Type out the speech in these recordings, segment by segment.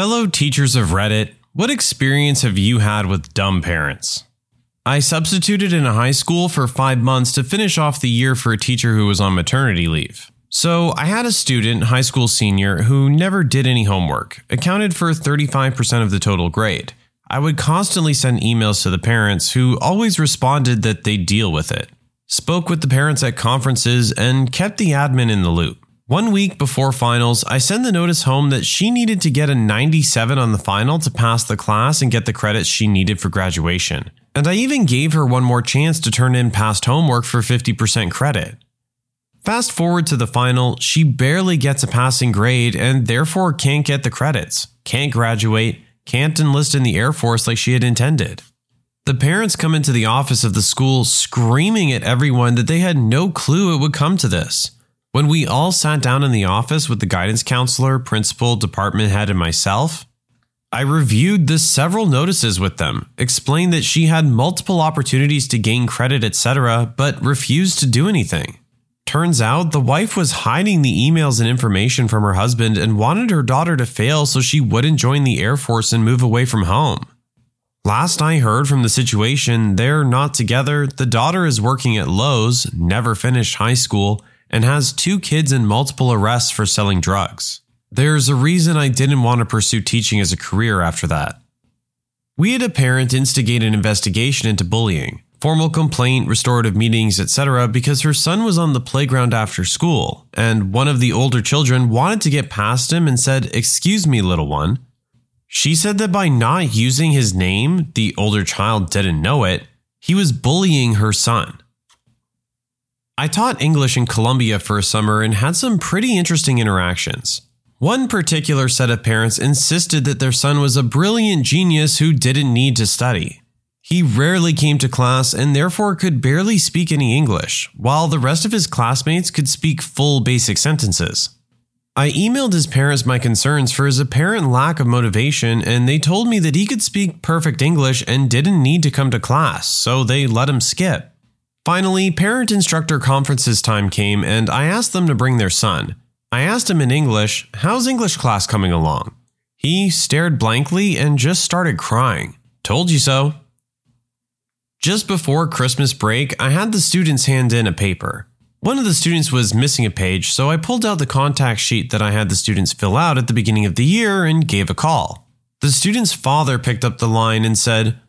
Fellow teachers of Reddit, what experience have you had with dumb parents? I substituted in a high school for five months to finish off the year for a teacher who was on maternity leave. So I had a student, high school senior, who never did any homework, accounted for 35% of the total grade. I would constantly send emails to the parents who always responded that they'd deal with it. Spoke with the parents at conferences and kept the admin in the loop. One week before finals, I send the notice home that she needed to get a 97 on the final to pass the class and get the credits she needed for graduation. And I even gave her one more chance to turn in past homework for 50% credit. Fast forward to the final, she barely gets a passing grade and therefore can't get the credits, can't graduate, can't enlist in the Air Force like she had intended. The parents come into the office of the school screaming at everyone that they had no clue it would come to this. When we all sat down in the office with the guidance counselor, principal, department head, and myself, I reviewed the several notices with them, explained that she had multiple opportunities to gain credit, etc., but refused to do anything. Turns out the wife was hiding the emails and information from her husband and wanted her daughter to fail so she wouldn't join the Air Force and move away from home. Last I heard from the situation, they're not together. The daughter is working at Lowe's, never finished high school, and has two kids and multiple arrests for selling drugs. There's a reason I didn't want to pursue teaching as a career after that. We had a parent instigate an investigation into bullying, formal complaint, restorative meetings, etc., because her son was on the playground after school, and one of the older children wanted to get past him and said, Excuse me, little one. She said that by not using his name, the older child didn't know it, he was bullying her son. I taught English in Colombia for a summer and had some pretty interesting interactions. One particular set of parents insisted that their son was a brilliant genius who didn't need to study. He rarely came to class and therefore could barely speak any English, while the rest of his classmates could speak full basic sentences. I emailed his parents my concerns for his apparent lack of motivation, and they told me that he could speak perfect English and didn't need to come to class, so they let him skip. Finally, parent instructor conferences time came and I asked them to bring their son. I asked him in English, How's English class coming along? He stared blankly and just started crying. Told you so. Just before Christmas break, I had the students hand in a paper. One of the students was missing a page, so I pulled out the contact sheet that I had the students fill out at the beginning of the year and gave a call. The student's father picked up the line and said,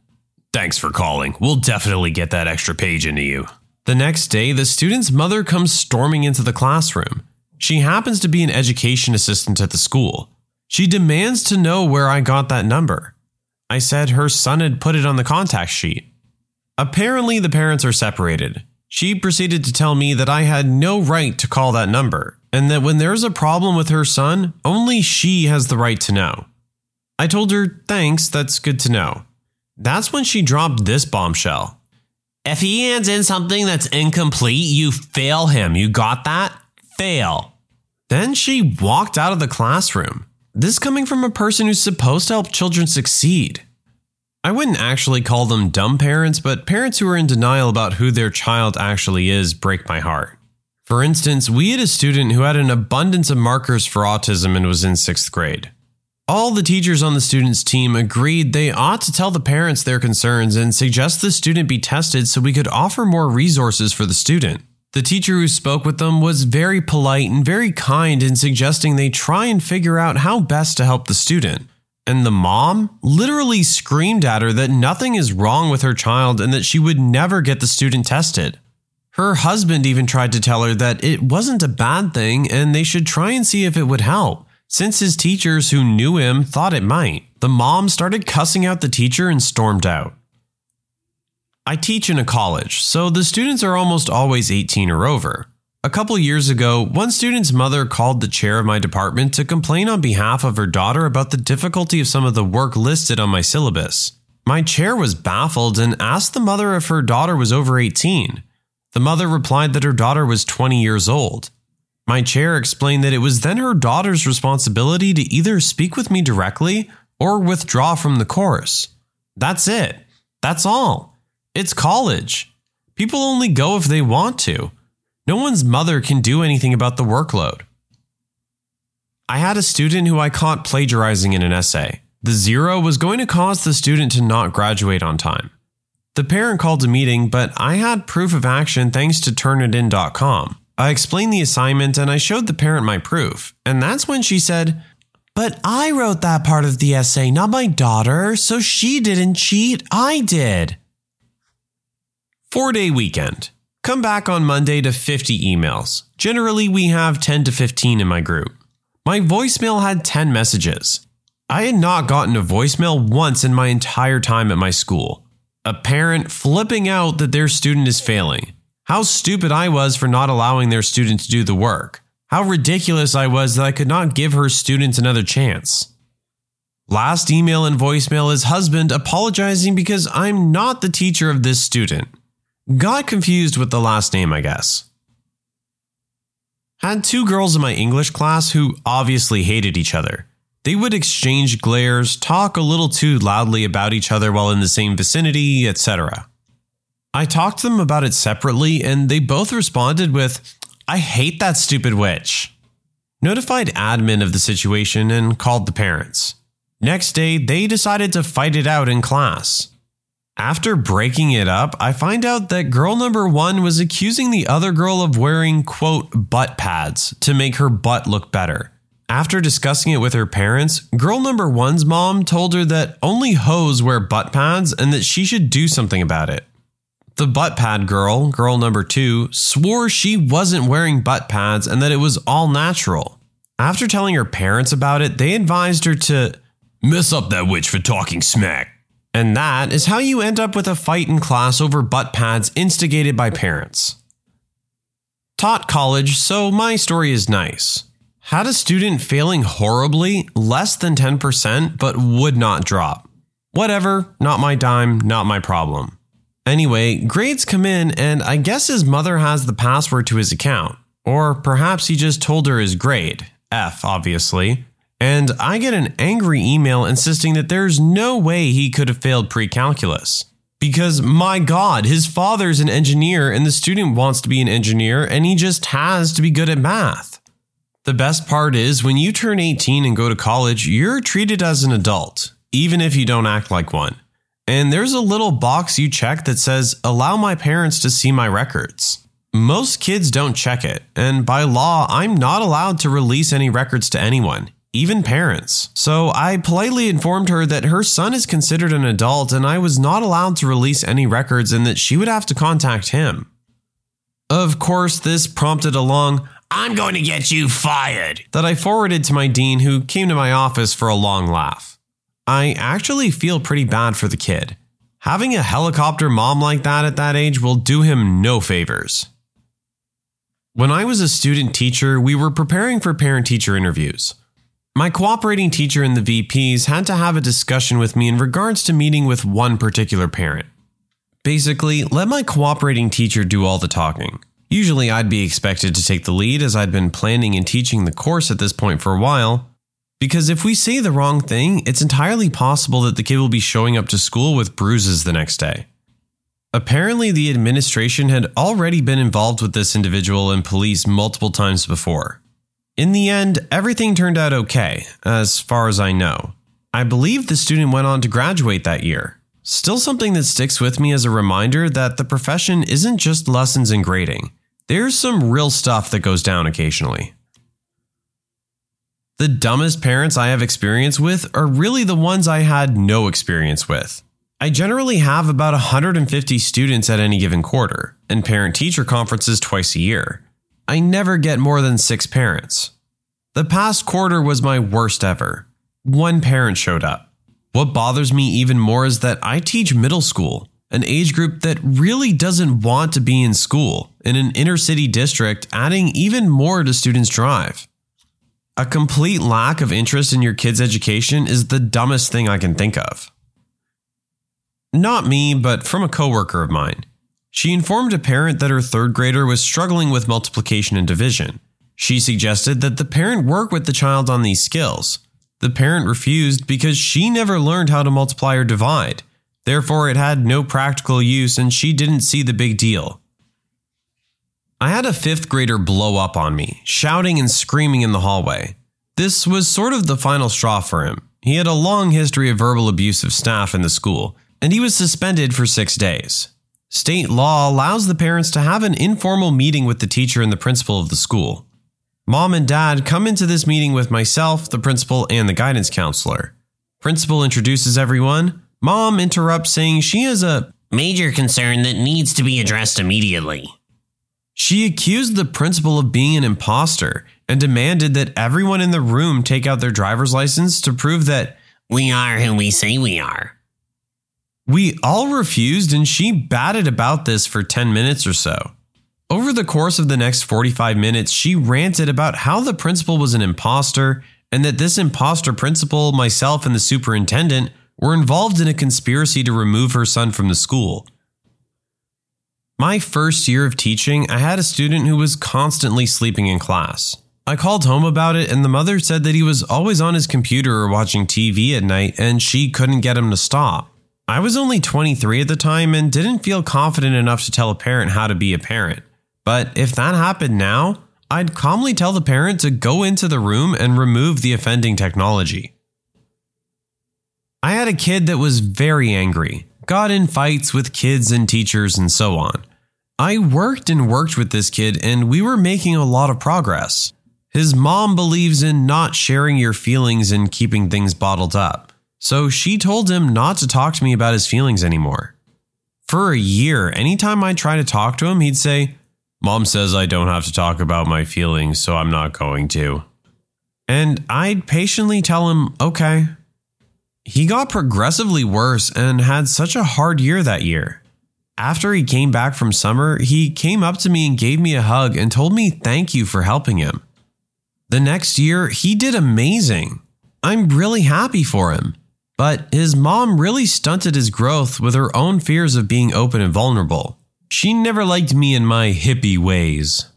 Thanks for calling. We'll definitely get that extra page into you. The next day, the student's mother comes storming into the classroom. She happens to be an education assistant at the school. She demands to know where I got that number. I said her son had put it on the contact sheet. Apparently, the parents are separated. She proceeded to tell me that I had no right to call that number, and that when there's a problem with her son, only she has the right to know. I told her, thanks, that's good to know. That's when she dropped this bombshell. If he hands in something that's incomplete, you fail him. You got that? Fail. Then she walked out of the classroom. This coming from a person who's supposed to help children succeed. I wouldn't actually call them dumb parents, but parents who are in denial about who their child actually is break my heart. For instance, we had a student who had an abundance of markers for autism and was in sixth grade. All the teachers on the students' team agreed they ought to tell the parents their concerns and suggest the student be tested so we could offer more resources for the student. The teacher who spoke with them was very polite and very kind in suggesting they try and figure out how best to help the student. And the mom literally screamed at her that nothing is wrong with her child and that she would never get the student tested. Her husband even tried to tell her that it wasn't a bad thing and they should try and see if it would help since his teachers who knew him thought it might. The mom started cussing out the teacher and stormed out. I teach in a college, so the students are almost always 18 or over. A couple years ago, one student's mother called the chair of my department to complain on behalf of her daughter about the difficulty of some of the work listed on my syllabus. My chair was baffled and asked the mother if her daughter was over 18. The mother replied that her daughter was 20 years old. My chair explained that it was then her daughter's responsibility to either speak with me directly or withdraw from the course. That's it. That's all. It's college. People only go if they want to. No one's mother can do anything about the workload. I had a student who I caught plagiarizing in an essay. The zero was going to cause the student to not graduate on time. The parent called a meeting, but I had proof of action thanks to Turnitin.com. I explained the assignment and I showed the parent my proof, and that's when she said, But I wrote that part of the essay, not my daughter, so she didn't cheat, I did. Four day weekend. Come back on Monday to 50 emails. Generally, we have 10 to 15 in my group. My voicemail had 10 messages. I had not gotten a voicemail once in my entire time at my school. A parent flipping out that their student is failing. How stupid I was for not allowing their student to do the work. How ridiculous I was that I could not give her student another chance. Last email and voicemail is husband apologizing because I'm not the teacher of this student. Got confused with the last name, I guess. Had two girls in my English class who obviously hated each other. They would exchange glares, talk a little too loudly about each other while in the same vicinity, etc. I talked to them about it separately, and they both responded with, I hate that stupid witch. Notified admin of the situation and called the parents. Next day, they decided to fight it out in class. After breaking it up, I find out that girl number one was accusing the other girl of wearing, quote, butt pads to make her butt look better. After discussing it with her parents, girl number one's mom told her that only hoes wear butt pads and that she should do something about it. The butt pad girl, girl number two, swore she wasn't wearing butt pads and that it was all natural. After telling her parents about it, they advised her to mess up that witch for talking smack. And that is how you end up with a fight in class over butt pads instigated by parents. Taught college, so my story is nice. Had a student failing horribly, less than 10%, but would not drop. Whatever, not my dime, not my problem. Anyway, grades come in, and I guess his mother has the password to his account. Or perhaps he just told her his grade, F, obviously. And I get an angry email insisting that there's no way he could have failed pre calculus. Because, my God, his father's an engineer and the student wants to be an engineer and he just has to be good at math. The best part is when you turn 18 and go to college, you're treated as an adult, even if you don't act like one. And there's a little box you check that says, Allow my parents to see my records. Most kids don't check it, and by law, I'm not allowed to release any records to anyone, even parents. So I politely informed her that her son is considered an adult and I was not allowed to release any records and that she would have to contact him. Of course, this prompted a long, I'm going to get you fired, that I forwarded to my dean, who came to my office for a long laugh. I actually feel pretty bad for the kid. Having a helicopter mom like that at that age will do him no favors. When I was a student teacher, we were preparing for parent teacher interviews. My cooperating teacher and the VPs had to have a discussion with me in regards to meeting with one particular parent. Basically, let my cooperating teacher do all the talking. Usually, I'd be expected to take the lead as I'd been planning and teaching the course at this point for a while. Because if we say the wrong thing, it's entirely possible that the kid will be showing up to school with bruises the next day. Apparently, the administration had already been involved with this individual and police multiple times before. In the end, everything turned out okay, as far as I know. I believe the student went on to graduate that year. Still something that sticks with me as a reminder that the profession isn't just lessons and grading. There's some real stuff that goes down occasionally. The dumbest parents I have experience with are really the ones I had no experience with. I generally have about 150 students at any given quarter, and parent teacher conferences twice a year. I never get more than six parents. The past quarter was my worst ever. One parent showed up. What bothers me even more is that I teach middle school, an age group that really doesn't want to be in school in an inner city district, adding even more to students' drive. A complete lack of interest in your kid's education is the dumbest thing I can think of. Not me, but from a coworker of mine. She informed a parent that her third grader was struggling with multiplication and division. She suggested that the parent work with the child on these skills. The parent refused because she never learned how to multiply or divide. Therefore, it had no practical use and she didn't see the big deal. I had a fifth grader blow up on me, shouting and screaming in the hallway. This was sort of the final straw for him. He had a long history of verbal abuse of staff in the school, and he was suspended for six days. State law allows the parents to have an informal meeting with the teacher and the principal of the school. Mom and dad come into this meeting with myself, the principal, and the guidance counselor. Principal introduces everyone. Mom interrupts, saying she has a Major concern that needs to be addressed immediately. She accused the principal of being an imposter and demanded that everyone in the room take out their driver's license to prove that We are who we say we are. we all refused, and she batted about this for 10 minutes or so. Over the course of the next 45 minutes, she ranted about how the principal was an imposter and that this imposter principal, myself, and the superintendent were involved in a conspiracy to remove her son from the school. My first year of teaching, I had a student who was constantly sleeping in class. I called home about it, and the mother said that he was always on his computer or watching TV at night, and she couldn't get him to stop. I was only 23 at the time and didn't feel confident enough to tell a parent how to be a parent. But if that happened now, I'd calmly tell the parent to go into the room and remove the offending technology. I had a kid that was very angry, got in fights with kids and teachers, and so on. I worked and worked with this kid, and we were making a lot of progress. His mom believes in not sharing your feelings and keeping things bottled up, so she told him not to talk to me about his feelings anymore. For a year, anytime I tried to talk to him, he'd say, Mom says I don't have to talk about my feelings, so I'm not going to. And I'd patiently tell him, okay. He got progressively worse and had such a hard year that year. After he came back from summer, he came up to me and gave me a hug and told me thank you for helping him. The next year, he did amazing. I'm really happy for him. But his mom really stunted his growth with her own fears of being open and vulnerable. She never liked me in my hippie ways.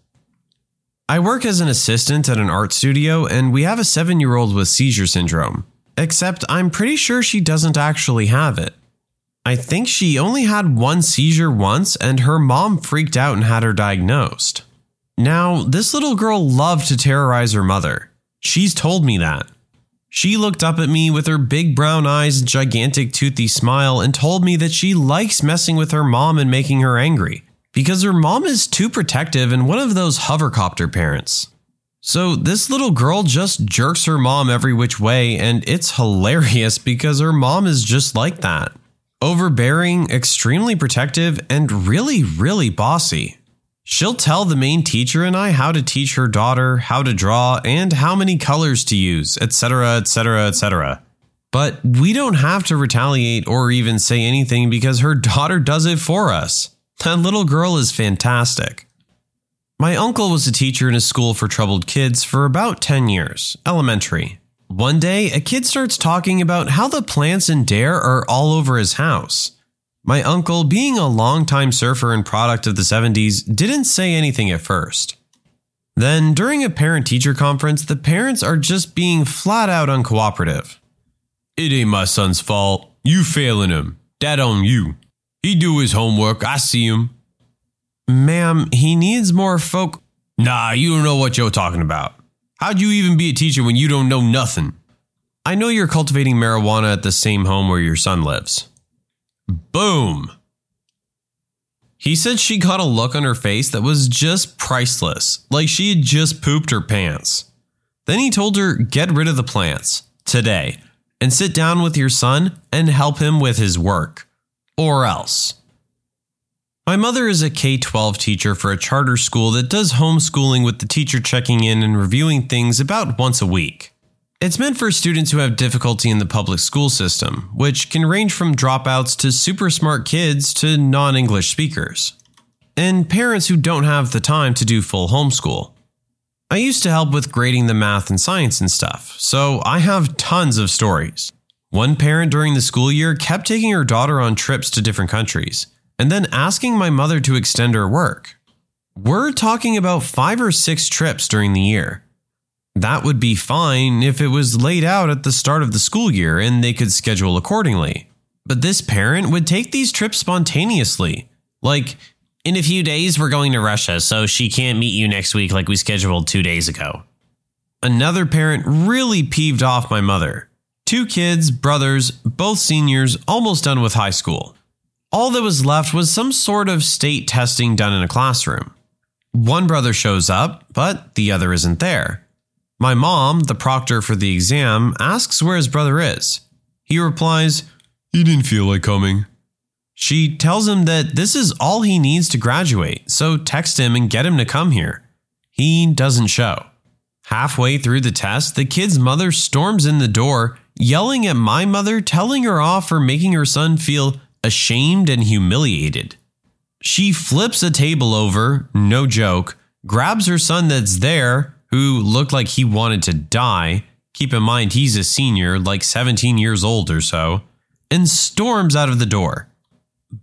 I work as an assistant at an art studio, and we have a seven year old with seizure syndrome. Except I'm pretty sure she doesn't actually have it. I think she only had one seizure once, and her mom freaked out and had her diagnosed. Now, this little girl loved to terrorize her mother. She's told me that. She looked up at me with her big brown eyes and gigantic toothy smile and told me that she likes messing with her mom and making her angry because her mom is too protective and one of those hovercopter parents. So this little girl just jerks her mom every which way, and it's hilarious because her mom is just like that overbearing, extremely protective, and really, really bossy. She'll tell the main teacher and I how to teach her daughter how to draw and how many colors to use, etc., etc., etc. But we don't have to retaliate or even say anything because her daughter does it for us. That little girl is fantastic. My uncle was a teacher in a school for troubled kids for about 10 years, elementary. One day, a kid starts talking about how the plants in Dare are all over his house. My uncle, being a longtime surfer and product of the 70s, didn't say anything at first. Then, during a parent teacher conference, the parents are just being flat out uncooperative. It ain't my son's fault. You failing him. That on you. He do his homework. I see him. Ma'am, he needs more folk. Nah, you don't know what you're talking about. How'd you even be a teacher when you don't know nothing? I know you're cultivating marijuana at the same home where your son lives. Boom. He said she got a look on her face that was just priceless, like she had just pooped her pants. Then he told her, Get rid of the plants today and sit down with your son and help him with his work. Or else. My mother is a K 12 teacher for a charter school that does homeschooling with the teacher checking in and reviewing things about once a week. It's meant for students who have difficulty in the public school system, which can range from dropouts to super smart kids to non English speakers, and parents who don't have the time to do full homeschool. I used to help with grading the math and science and stuff, so I have tons of stories. One parent during the school year kept taking her daughter on trips to different countries, and then asking my mother to extend her work. We're talking about five or six trips during the year. That would be fine if it was laid out at the start of the school year and they could schedule accordingly. But this parent would take these trips spontaneously. Like, In a few days, we're going to Russia, so she can't meet you next week like we scheduled two days ago. Another parent really peeved off my mother. Two kids, brothers, both seniors, almost done with high school. All that was left was some sort of state testing done in a classroom. One brother shows up, but the other isn't there. My mom, the proctor for the exam, asks where his brother is. He replies, He didn't feel like coming. She tells him that this is all he needs to graduate, so text him and get him to come here. He doesn't show. Halfway through the test, the kid's mother storms in the door, yelling at my mother, telling her off for making her son feel ashamed and humiliated. She flips a table over, no joke, grabs her son that's there, who looked like he wanted to die. Keep in mind, he's a senior, like 17 years old or so, and storms out of the door.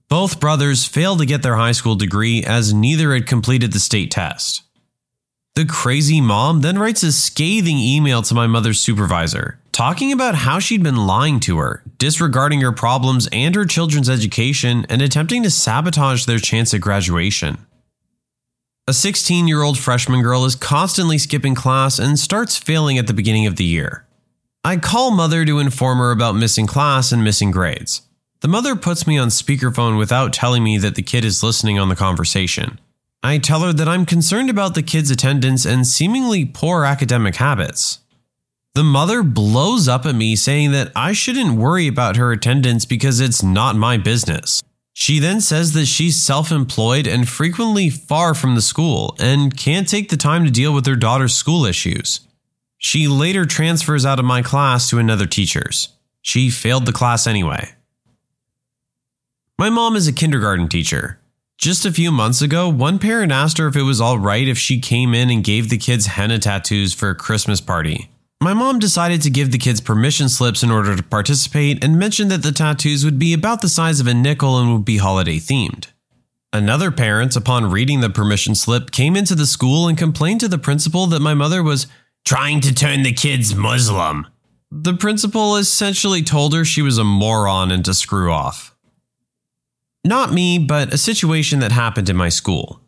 Both brothers failed to get their high school degree as neither had completed the state test. The crazy mom then writes a scathing email to my mother's supervisor, talking about how she'd been lying to her, disregarding her problems and her children's education, and attempting to sabotage their chance at graduation. A 16 year old freshman girl is constantly skipping class and starts failing at the beginning of the year. I call mother to inform her about missing class and missing grades. The mother puts me on speakerphone without telling me that the kid is listening on the conversation. I tell her that I'm concerned about the kid's attendance and seemingly poor academic habits. The mother blows up at me saying that I shouldn't worry about her attendance because it's not my business. She then says that she's self employed and frequently far from the school and can't take the time to deal with her daughter's school issues. She later transfers out of my class to another teacher's. She failed the class anyway. My mom is a kindergarten teacher. Just a few months ago, one parent asked her if it was alright if she came in and gave the kids henna tattoos for a Christmas party. My mom decided to give the kids permission slips in order to participate and mentioned that the tattoos would be about the size of a nickel and would be holiday themed. Another parent, upon reading the permission slip, came into the school and complained to the principal that my mother was Trying to turn the kids Muslim. the principal essentially told her she was a moron and to screw off. Not me, but a situation that happened in my school.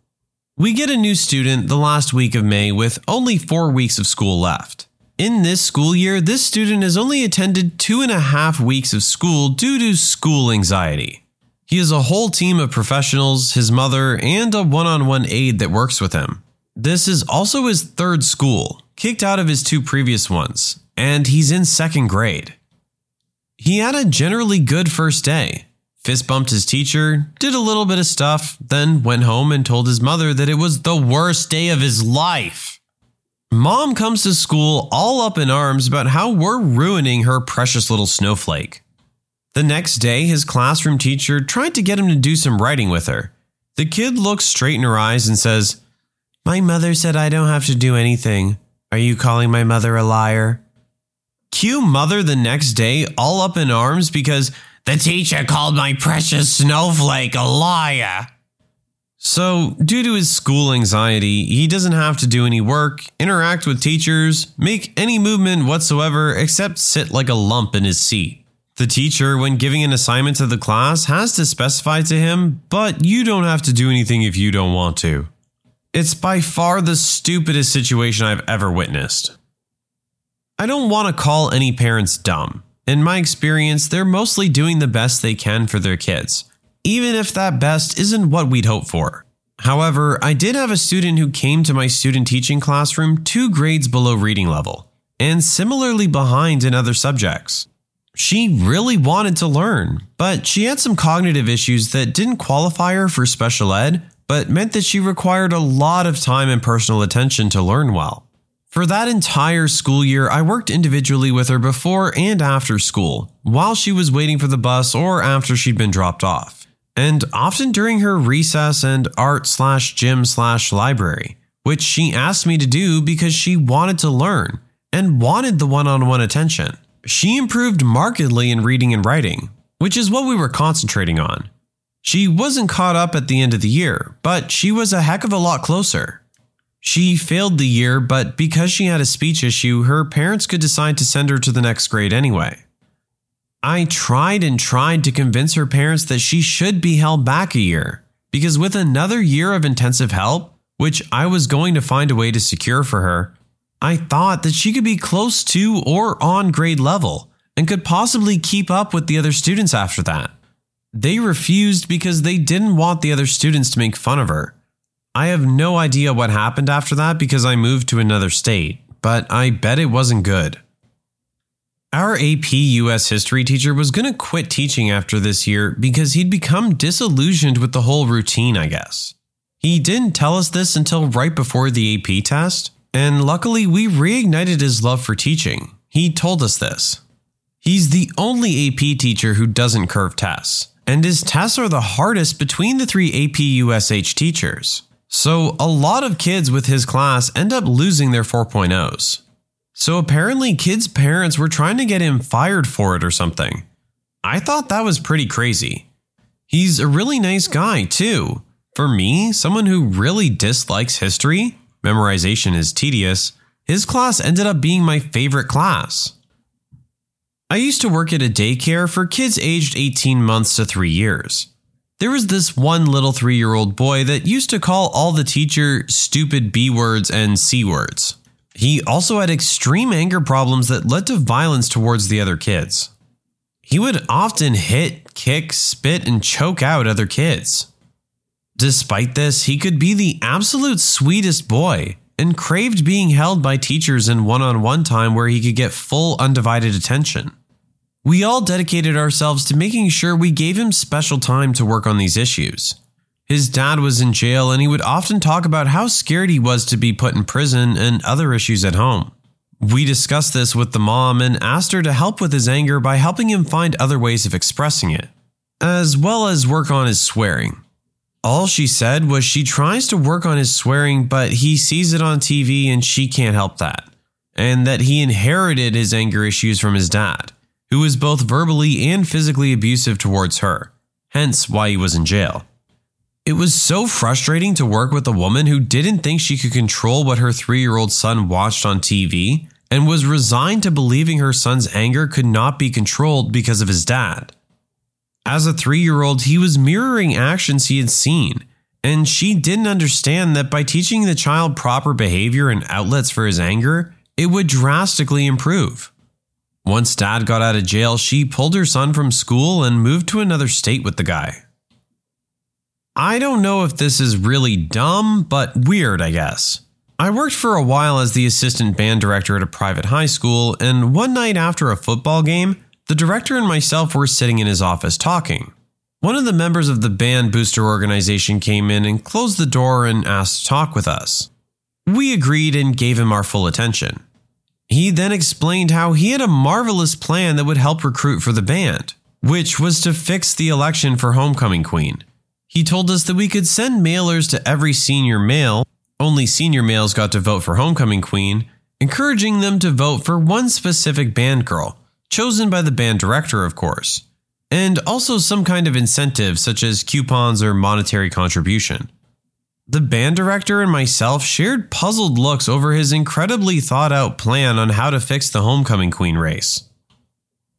We get a new student the last week of May with only four weeks of school left. In this school year, this student has only attended two and a half weeks of school due to school anxiety. He has a whole team of professionals, his mother, and a one on one aide that works with him. This is also his third school, kicked out of his two previous ones, and he's in second grade. He had a generally good first day, fist bumped his teacher, did a little bit of stuff, then went home and told his mother that it was the worst day of his life. Mom comes to school all up in arms about how we're ruining her precious little snowflake. The next day, his classroom teacher tried to get him to do some writing with her. The kid looks straight in her eyes and says, My mother said I don't have to do anything. Are you calling my mother a liar? Cue mother the next day all up in arms because The teacher called my precious snowflake a liar. So, due to his school anxiety, he doesn't have to do any work, interact with teachers, make any movement whatsoever except sit like a lump in his seat. The teacher, when giving an assignment to the class, has to specify to him, but you don't have to do anything if you don't want to. It's by far the stupidest situation I've ever witnessed. I don't want to call any parents dumb. In my experience, they're mostly doing the best they can for their kids even if that best isn't what we'd hope for. However, I did have a student who came to my student teaching classroom two grades below reading level, and similarly behind in other subjects. She really wanted to learn, but she had some cognitive issues that didn't qualify her for special ed, but meant that she required a lot of time and personal attention to learn well. For that entire school year, I worked individually with her before and after school, while she was waiting for the bus or after she'd been dropped off and often during her recess and art slash gym slash library, which she asked me to do because she wanted to learn and wanted the one on one attention. She improved markedly in reading and writing, which is what we were concentrating on. She wasn't caught up at the end of the year, but she was a heck of a lot closer. She failed the year, but because she had a speech issue, her parents could decide to send her to the next grade anyway. I tried and tried to convince her parents that she should be held back a year, because with another year of intensive help, which I was going to find a way to secure for her, I thought that she could be close to or on grade level and could possibly keep up with the other students after that. They refused because they didn't want the other students to make fun of her. I have no idea what happened after that because I moved to another state, but I bet it wasn't good. Our AP US history teacher was going to quit teaching after this year because he'd become disillusioned with the whole routine, I guess. He didn't tell us this until right before the AP test, and luckily we reignited his love for teaching. He told us this. He's the only AP teacher who doesn't curve tests, and his tests are the hardest between the three AP USH teachers. So a lot of kids with his class end up losing their 4.0s. So apparently, kids' parents were trying to get him fired for it or something. I thought that was pretty crazy. He's a really nice guy, too. For me, someone who really dislikes history, memorization is tedious, his class ended up being my favorite class. I used to work at a daycare for kids aged 18 months to 3 years. There was this one little 3 year old boy that used to call all the teacher stupid B words and C words. He also had extreme anger problems that led to violence towards the other kids. He would often hit, kick, spit, and choke out other kids. Despite this, he could be the absolute sweetest boy and craved being held by teachers in one on one time where he could get full undivided attention. We all dedicated ourselves to making sure we gave him special time to work on these issues. His dad was in jail, and he would often talk about how scared he was to be put in prison and other issues at home. We discussed this with the mom and asked her to help with his anger by helping him find other ways of expressing it, as well as work on his swearing. All she said was she tries to work on his swearing, but he sees it on TV and she can't help that, and that he inherited his anger issues from his dad, who was both verbally and physically abusive towards her, hence why he was in jail. It was so frustrating to work with a woman who didn't think she could control what her three year old son watched on TV and was resigned to believing her son's anger could not be controlled because of his dad. As a three year old, he was mirroring actions he had seen, and she didn't understand that by teaching the child proper behavior and outlets for his anger, it would drastically improve. Once dad got out of jail, she pulled her son from school and moved to another state with the guy. I don't know if this is really dumb, but weird, I guess. I worked for a while as the assistant band director at a private high school, and one night after a football game, the director and myself were sitting in his office talking. One of the members of the band booster organization came in and closed the door and asked to talk with us. We agreed and gave him our full attention. He then explained how he had a marvelous plan that would help recruit for the band, which was to fix the election for Homecoming Queen. He told us that we could send mailers to every senior male, only senior males got to vote for Homecoming Queen, encouraging them to vote for one specific band girl, chosen by the band director, of course, and also some kind of incentive such as coupons or monetary contribution. The band director and myself shared puzzled looks over his incredibly thought out plan on how to fix the Homecoming Queen race.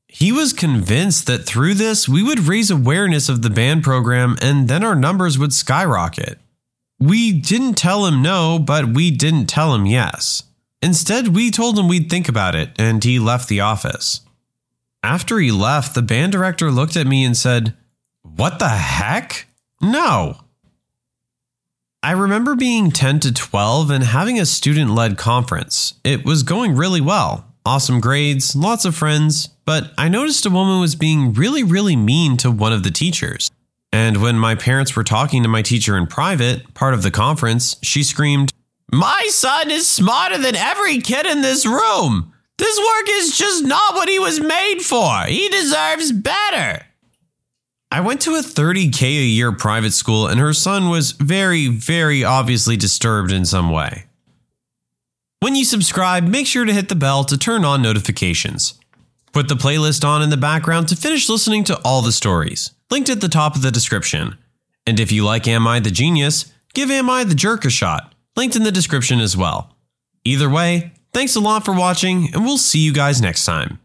He was convinced that through this, we would raise awareness of the band program and then our numbers would skyrocket. We didn't tell him no, but we didn't tell him yes. Instead, we told him we'd think about it, and he left the office. After he left, the band director looked at me and said, What the heck? No. I remember being 10 to 12 and having a student led conference. It was going really well. Awesome grades, lots of friends, but I noticed a woman was being really, really mean to one of the teachers. And when my parents were talking to my teacher in private, part of the conference, she screamed, My son is smarter than every kid in this room. This work is just not what he was made for. He deserves better. I went to a 30K a year private school, and her son was very, very obviously disturbed in some way. When you subscribe, make sure to hit the bell to turn on notifications. Put the playlist on in the background to finish listening to all the stories, linked at the top of the description. And if you like Am I the Genius, give Am I the Jerk a shot, linked in the description as well. Either way, thanks a lot for watching, and we'll see you guys next time.